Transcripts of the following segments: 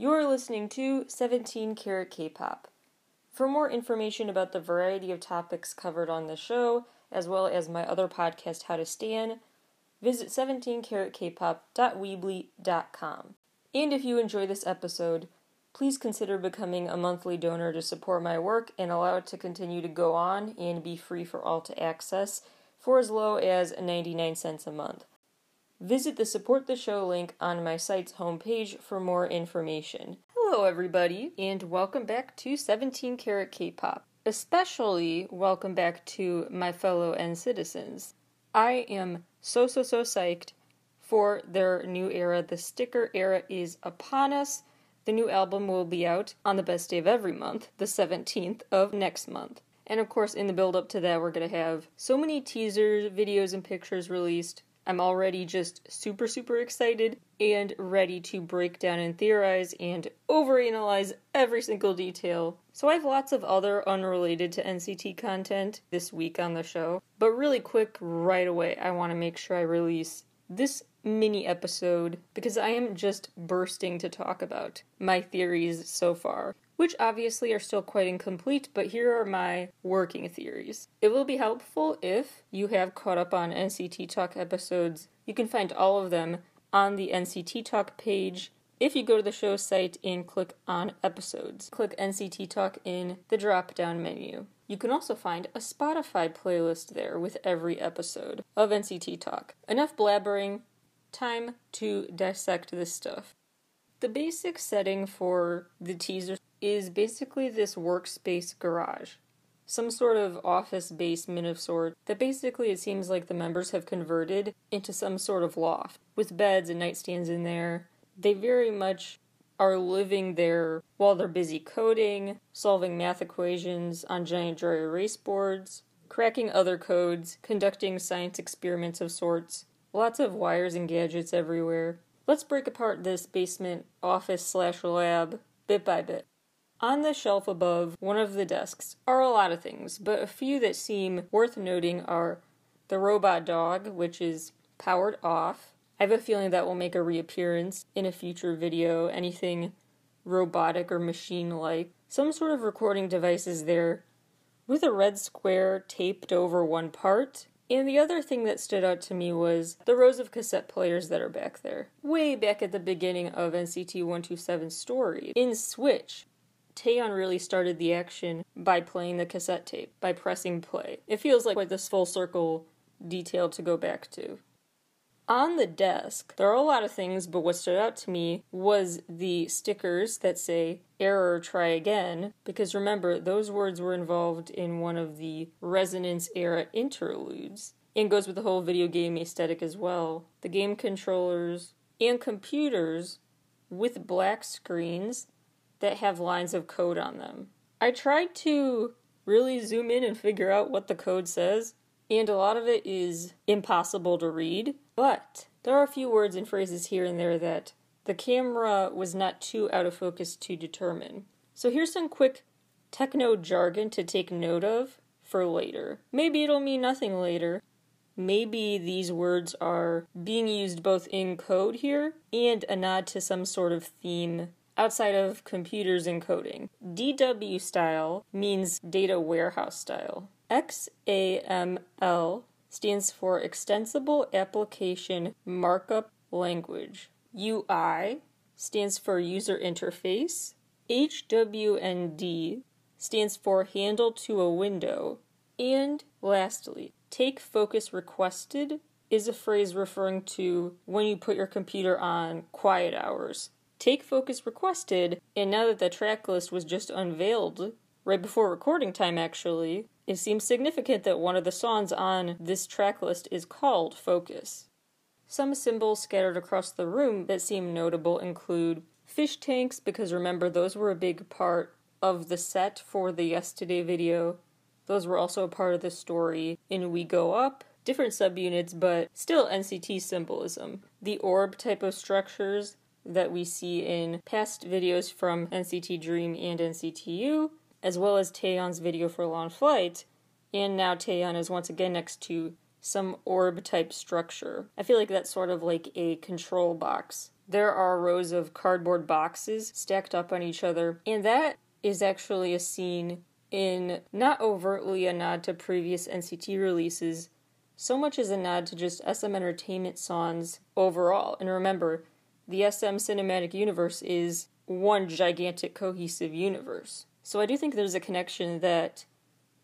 You're listening to 17 Karat K-Pop. For more information about the variety of topics covered on the show, as well as my other podcast, How to Stan, visit 17karatkpop.weebly.com. And if you enjoy this episode, please consider becoming a monthly donor to support my work and allow it to continue to go on and be free for all to access for as low as 99 cents a month. Visit the support the show link on my site's homepage for more information. Hello, everybody, and welcome back to 17 Karat K pop. Especially welcome back to my fellow NCTzens. I am so, so, so psyched for their new era. The sticker era is upon us. The new album will be out on the best day of every month, the 17th of next month. And of course, in the build up to that, we're going to have so many teasers, videos, and pictures released I'm already just super, super excited and ready to break down and theorize and overanalyze every single detail. So, I have lots of other unrelated to NCT content this week on the show. But, really quick, right away, I want to make sure I release this mini episode because I am just bursting to talk about my theories so far which obviously are still quite incomplete, but here are my working theories. It will be helpful if you have caught up on NCT Talk episodes. You can find all of them on the NCT Talk page if you go to the show site and click on episodes. Click NCT Talk in the drop down menu. You can also find a Spotify playlist there with every episode of NCT Talk. Enough blabbering, time to dissect this stuff. The basic setting for the teaser is basically this workspace garage. Some sort of office basement of sort that basically it seems like the members have converted into some sort of loft with beds and nightstands in there. They very much are living there while they're busy coding, solving math equations on giant dry erase boards, cracking other codes, conducting science experiments of sorts. Lots of wires and gadgets everywhere. Let's break apart this basement office slash lab bit by bit. On the shelf above one of the desks are a lot of things, but a few that seem worth noting are the robot dog, which is powered off. I have a feeling that will make a reappearance in a future video, anything robotic or machine like. Some sort of recording device is there with a red square taped over one part. And the other thing that stood out to me was the rows of cassette players that are back there. Way back at the beginning of NCT 127's story, in Switch, Taeyong really started the action by playing the cassette tape, by pressing play. It feels like, this full circle detail to go back to. On the desk, there are a lot of things, but what stood out to me was the stickers that say error, try again, because remember, those words were involved in one of the Resonance era interludes, and goes with the whole video game aesthetic as well. The game controllers and computers with black screens that have lines of code on them. I tried to really zoom in and figure out what the code says, and a lot of it is impossible to read, but there are a few words and phrases here and there that the camera was not too out of focus to determine. So here's some quick techno jargon to take note of for later. Maybe it'll mean nothing later. Maybe these words are being used both in code here and a nod to some sort of theme outside of computers and coding. DW style means data warehouse style. XAML stands for Extensible Application Markup Language. UI stands for User Interface. HWND stands for Handle to a Window. And lastly, Take Focus Requested is a phrase referring to when you put your computer on quiet hours take focus requested, and now that the track list was just unveiled, right before recording time actually, it seems significant that one of the songs on this track list is called Focus. Some symbols scattered across the room that seem notable include fish tanks, because remember, those were a big part of the set for the Yesterday video. Those were also a part of the story in We Go Up, different subunits, but still NCT symbolism. The orb type of structures that we see in past videos from NCT Dream and NCTU, as well as Taeyong's video for Long Flight, and now Taeyeon is once again next to some orb type structure. I feel like that's sort of like a control box there are rows of cardboard boxes stacked up on each other, and that is actually a scene in not overtly a nod to previous NCT releases, so much as a nod to just SM Entertainment songs overall. And remember, the SM cinematic universe is one gigantic cohesive universe. So I do think there's a connection that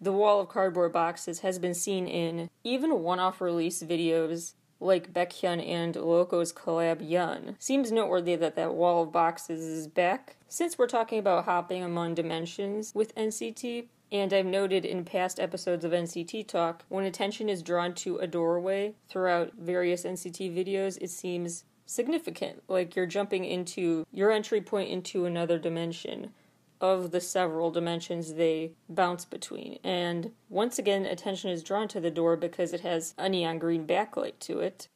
the wall of cardboard boxes has been seen in even one off release videos like Baekhyun and Loco's collab Young. Seems noteworthy that that wall of boxes is back. Since we're talking about hopping among dimensions with NCT, and I've noted in past episodes of NCT Talk, when attention is drawn to a doorway throughout various NCT videos, it seems significant. Like you're jumping into your entry point into another dimension of the several dimensions they bounce between. And once again, attention is drawn to the door because it has a neon green backlight to it.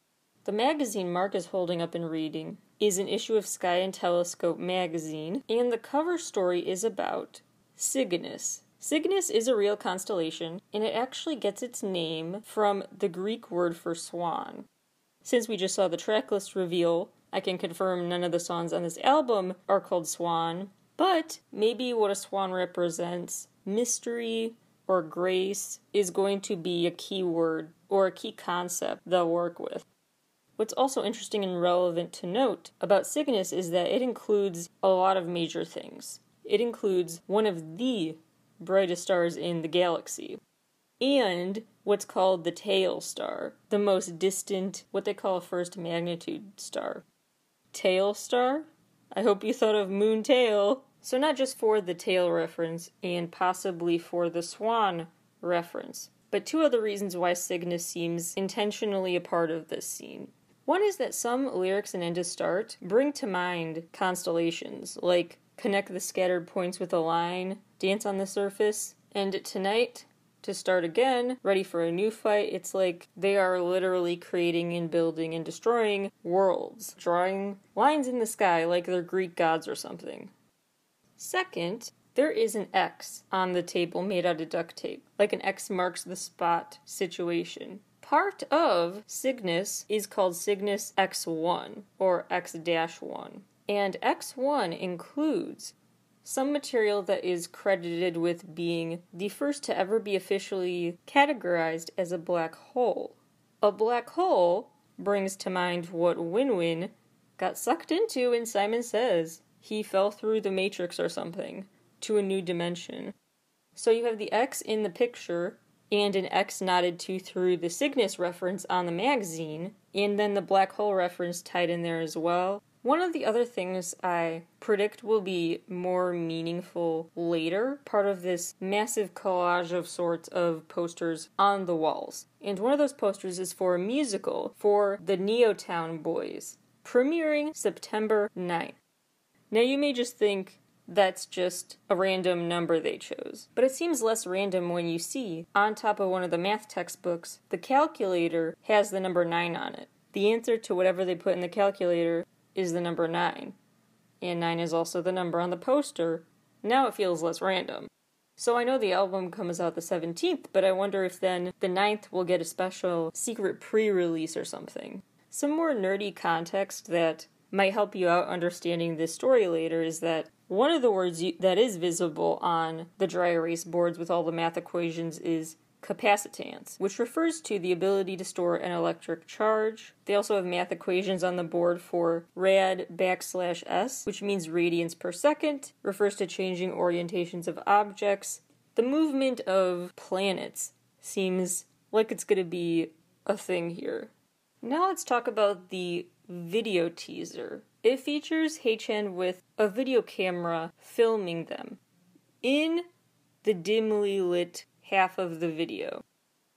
The magazine Mark is holding up and reading is an issue of Sky and Telescope magazine, and the cover story is about Cygnus. Cygnus is a real constellation, and it actually gets its name from the Greek word for swan. Since we just saw the tracklist reveal, I can confirm none of the songs on this album are called Swan, but maybe what a swan represents, mystery or grace, is going to be a key word or a key concept they'll work with. What's also interesting and relevant to note about Cygnus is that it includes a lot of major things. It includes one of the brightest stars in the galaxy, and what's called the tail star, the most distant, what they call a first magnitude star. Tail star? I hope you thought of Moon Tail. So, not just for the tail reference and possibly for the swan reference, but two other reasons why Cygnus seems intentionally a part of this scene. One is that some lyrics in End to Start bring to mind constellations, like connect the scattered points with a line, dance on the surface, and tonight, to start again, ready for a new fight. It's like they are literally creating and building and destroying worlds, drawing lines in the sky like they're Greek gods or something. Second, there is an X on the table made out of duct tape, like an X marks the spot situation. Part of Cygnus is called Cygnus X1 or X 1, and X1 includes some material that is credited with being the first to ever be officially categorized as a black hole. A black hole brings to mind what Winwin got sucked into in Simon Says. He fell through the matrix or something to a new dimension. So you have the X in the picture and an X nodded to through the Cygnus reference on the magazine, and then the black hole reference tied in there as well. One of the other things I predict will be more meaningful later, part of this massive collage of sorts of posters on the walls. And one of those posters is for a musical for the Neotown Boys, premiering September 9th. Now you may just think that's just a random number they chose. But it seems less random when you see, on top of one of the math textbooks, the calculator has the number 9 on it. The answer to whatever they put in the calculator is the number 9. And 9 is also the number on the poster. Now it feels less random. So I know the album comes out the 17th, but I wonder if then the 9th will get a special secret pre release or something. Some more nerdy context that might help you out understanding this story later is that one of the words you, that is visible on the dry erase boards with all the math equations is capacitance, which refers to the ability to store an electric charge. They also have math equations on the board for rad backslash s, which means radians per second, refers to changing orientations of objects. The movement of planets seems like it's going to be a thing here. Now let's talk about the video teaser. It features Haechan with a video camera filming them in the dimly lit half of the video.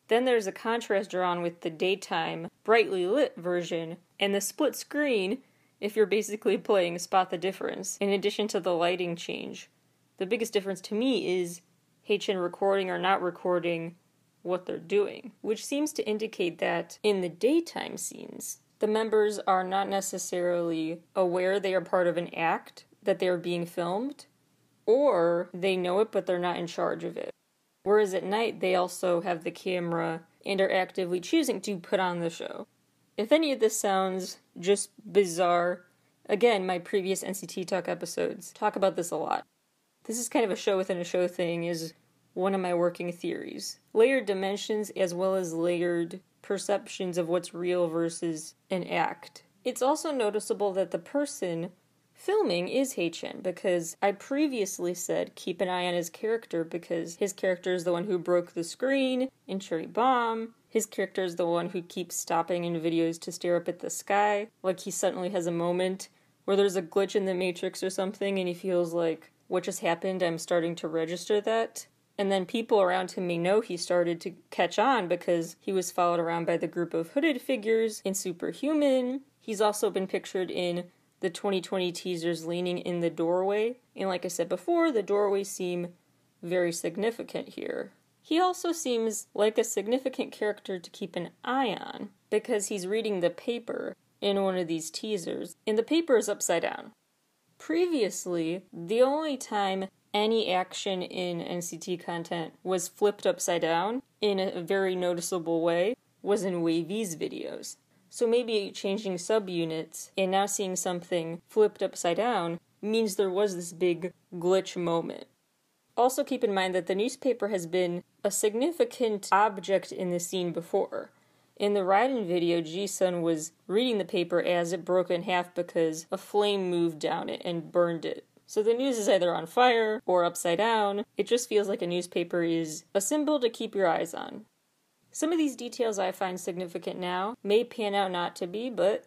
Then there's a contrast drawn with the daytime, brightly lit version, and the split screen if you're basically playing Spot the Difference, in addition to the lighting change. The biggest difference to me is Haechan recording or not recording what they're doing, which seems to indicate that in the daytime scenes, the members are not necessarily aware they are part of an act, that they are being filmed, or they know it but they're not in charge of it. Whereas at night, they also have the camera and are actively choosing to put on the show. If any of this sounds just bizarre, Again, my previous NCT Talk episodes talk about this a lot. This is kind of a show within a show thing, is one of my working theories. Layered dimensions as well as layered perceptions of what's real versus an act. It's also noticeable that the person filming is Haechan because I previously said keep an eye on his character because his character is the one who broke the screen in Cherry Bomb. His character is the one who keeps stopping in videos to stare up at the sky, like he suddenly has a moment where there's a glitch in the matrix or something and he feels like what just happened, I'm starting to register that. And then people around him may know he started to catch on because he was followed around by the group of hooded figures in Superhuman. He's also been pictured in the 2020 teasers leaning in the doorway. And like I said before, the doorways seem very significant here. He also seems like a significant character to keep an eye on because he's reading the paper in one of these teasers, and the paper is upside down. Previously, the only time any action in NCT content was flipped upside down in a very noticeable way was in WayV's videos. So maybe changing subunits and now seeing something flipped upside down means there was this big glitch moment. Also, keep in mind that the newspaper has been a significant object in the scene before. In the Ridin' video, Jisung was reading the paper as it broke in half because a flame moved down it and burned it. So the news is either on fire or upside down. It just feels like a newspaper is a symbol to keep your eyes on. Some of these details I find significant now may pan out not to be, but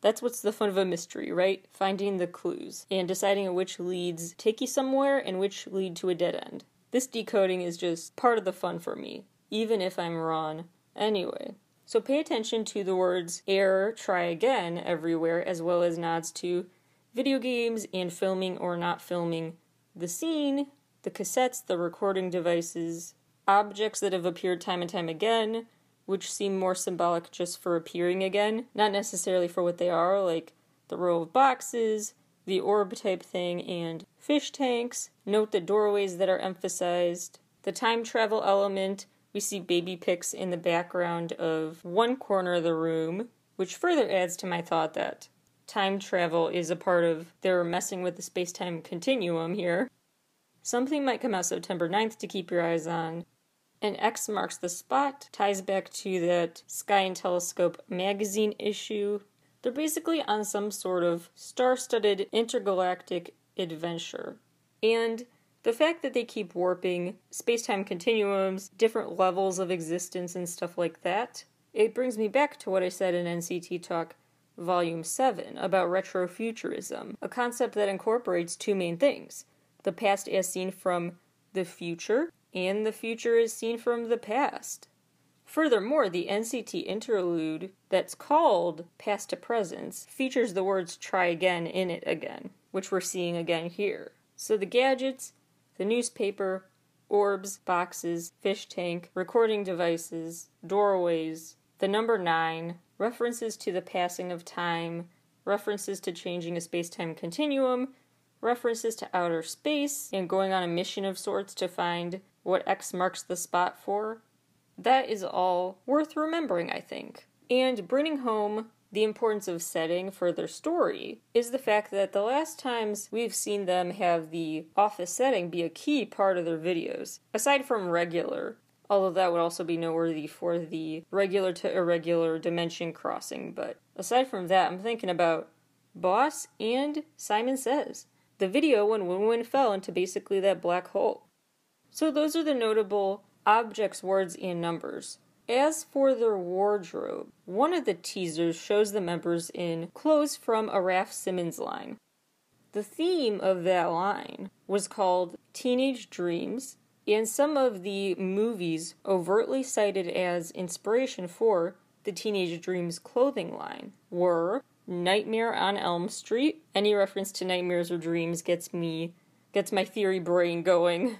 that's what's the fun of a mystery, right? Finding the clues and deciding which leads take you somewhere and which lead to a dead end. This decoding is just part of the fun for me, even if I'm wrong. Anyway, so pay attention to the words error, try again everywhere, as well as nods to video games and filming or not filming the scene, the cassettes, the recording devices, objects that have appeared time and time again, which seem more symbolic just for appearing again, not necessarily for what they are, like the row of boxes, the orb type thing, and fish tanks. Note the doorways that are emphasized. The time travel element, we see baby pics in the background of one corner of the room, which further adds to my thought that time travel is a part of they're messing with the space time continuum here. Something might come out September 9th to keep your eyes on, and X marks the spot ties back to that Sky and Telescope magazine issue. They're basically on some sort of star studded intergalactic adventure. And the fact that they keep warping space time continuums, different levels of existence, and stuff like that, it brings me back to what I said in NCT Talk Volume 7 about retrofuturism, a concept that incorporates two main things the past as seen from the future and the future is seen from the past. Furthermore, the NCT interlude that's called Past to Presence features the words try again in it again, which we're seeing again here. So the gadgets, the newspaper, orbs, boxes, fish tank, recording devices, doorways, the number 9, references to the passing of time, references to changing a space time continuum, references to outer space, and going on a mission of sorts to find what X marks the spot for, that is all worth remembering, I think. And bringing home the importance of setting for their story is the fact that the last times we've seen them have the office setting be a key part of their videos, aside from regular, although that would also be noteworthy for the regular to irregular dimension crossing. But aside from that, I'm thinking about Boss and Simon Says. The video when Winwin fell into basically that black hole. So those are the notable objects, words, and numbers. As for their wardrobe, one of the teasers shows the members in clothes from a Raf Simons line. The theme of that line was called Teenage Dreams, and some of the movies overtly cited as inspiration for the Teenage Dreams clothing line were Nightmare on Elm Street. Any reference to nightmares or dreams gets me gets my theory brain going.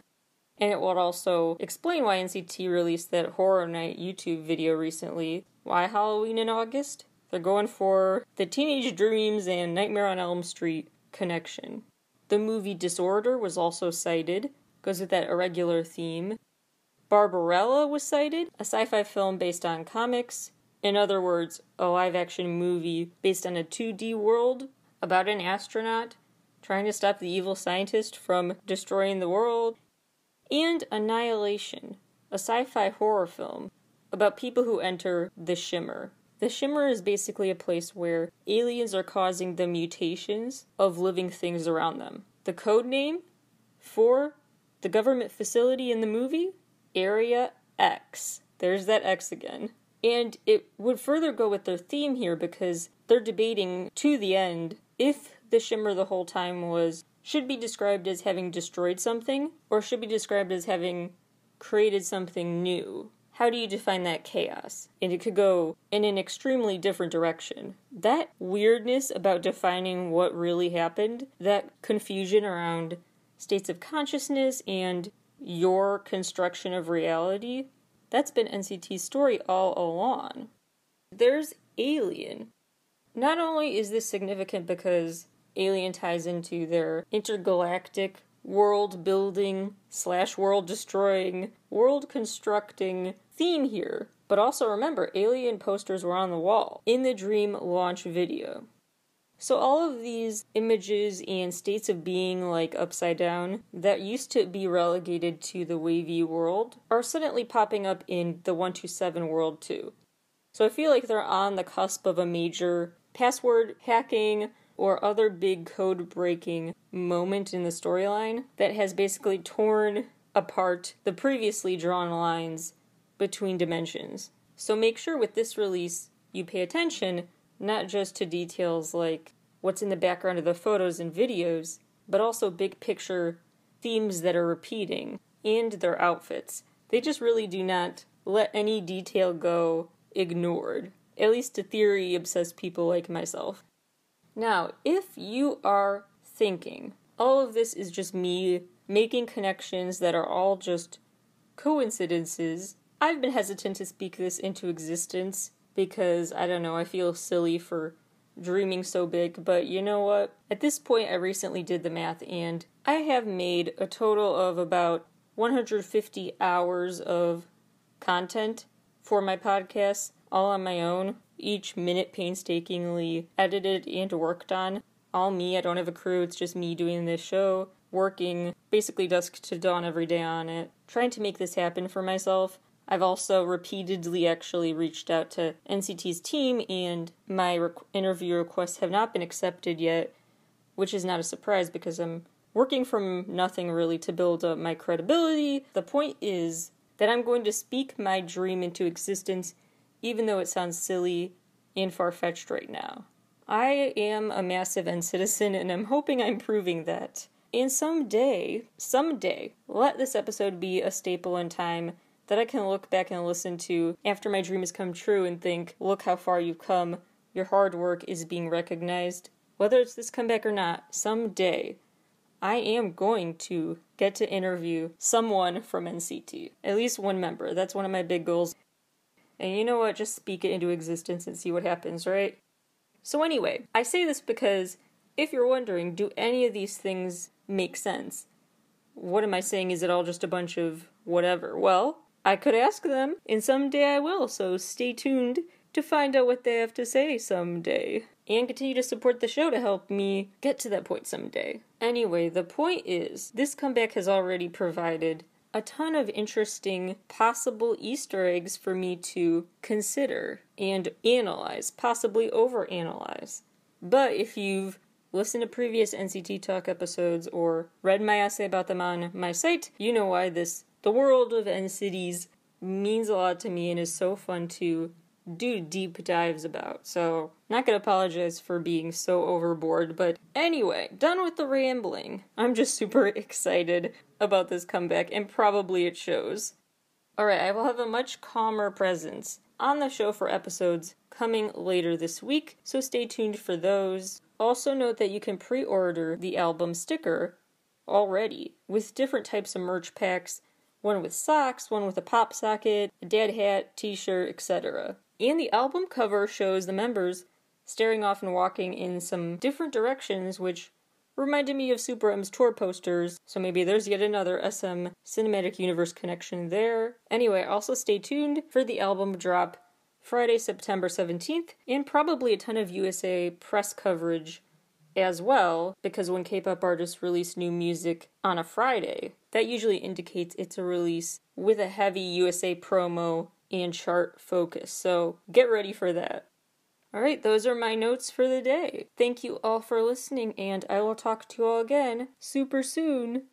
And it will also explain why NCT released that Horror Night YouTube video recently. Why Halloween in August? They're going for the Teenage Dreams and Nightmare on Elm Street connection. The movie Disorder was also cited, goes with that irregular theme. Barbarella was cited, a sci fi film based on comics. In other words, a live action movie based on a 2D world. about an astronaut trying to stop the evil scientist from destroying the world, and Annihilation, a sci fi horror film about people who enter the Shimmer. The Shimmer is basically a place where aliens are causing the mutations of living things around them. The code name for the government facility in the movie? Area X. There's that X again. And it would further go with their theme here because they're debating to the end if the Shimmer the whole time was should be described as having destroyed something or should be described as having created something new. How do you define that chaos? And it could go in an extremely different direction. That weirdness about defining what really happened, that confusion around states of consciousness and your construction of reality, that's been NCT's story all along. There's Alien. Not only is this significant because Alien ties into their intergalactic world building slash world destroying, world constructing theme here, but also remember, Alien posters were on the wall in the Dream launch video. So, all of these images and states of being, like upside down, that used to be relegated to the WayV world, are suddenly popping up in the 127 world too. So, I feel like they're on the cusp of a major password hacking or other big code breaking moment in the storyline that has basically torn apart the previously drawn lines between dimensions. So, make sure with this release you pay attention not just to details like what's in the background of the photos and videos, but also big picture themes that are repeating and their outfits. They just really do not let any detail go ignored, at least to theory obsessed people like myself. Now, if you are thinking, all of this is just me making connections that are all just coincidences, I've been hesitant to speak this into existence because I don't know, I feel silly for dreaming so big, but you know what? At this point, I recently did the math and I have made a total of about 150 hours of content for my podcast, all on my own, each minute painstakingly edited and worked on. All me, I don't have a crew, it's just me doing this show, working basically dusk to dawn every day on it, trying to make this happen for myself. I've also repeatedly actually reached out to NCT's team, and my interview requests have not been accepted yet, which is not a surprise because I'm working from nothing really to build up my credibility. The point is that I'm going to speak my dream into existence, even though it sounds silly and far fetched right now. I am a massive NCTzen, and I'm hoping I'm proving that. And someday, someday, let this episode be a staple in time that I can look back and listen to after my dream has come true and think, look how far you've come. Your hard work is being recognized. Whether it's this comeback or not, someday I am going to get to interview someone from NCT. At least one member. That's one of my big goals. And you know what? Just speak it into existence and see what happens, right? So, anyway, I say this because if you're wondering, do any of these things make sense? What am I saying? Is it all just a bunch of whatever? Well, I could ask them, and someday I will, so stay tuned to find out what they have to say someday. And continue to support the show to help me get to that point someday. Anyway, the point is, this comeback has already provided a ton of interesting possible Easter eggs for me to consider and analyze, possibly overanalyze. But if you've listened to previous NCT Talk episodes or read my essay about them on my site, you know why this the world of NCTs means a lot to me and is so fun to do deep dives about. So, not gonna apologize for being so overboard, but anyway, done with the rambling. I'm just super excited about this comeback, and probably it shows. Alright, I will have a much calmer presence on the show for episodes coming later this week, so stay tuned for those. Also, note that you can pre order the album sticker already with different types of merch packs one with socks, one with a pop socket, a dad hat, t shirt, etc. And the album cover shows the members staring off and walking in some different directions, which reminded me of Super M's tour posters, so maybe there's yet another SM Cinematic Universe connection there. Anyway, also stay tuned for the album drop Friday, September 17th, and probably a ton of USA press coverage as well, because when K pop artists release new music on a Friday, that usually indicates it's a release with a heavy USA promo and chart focus. So get ready for that. All right, those are my notes for the day. Thank you all for listening, and I will talk to you all again super soon.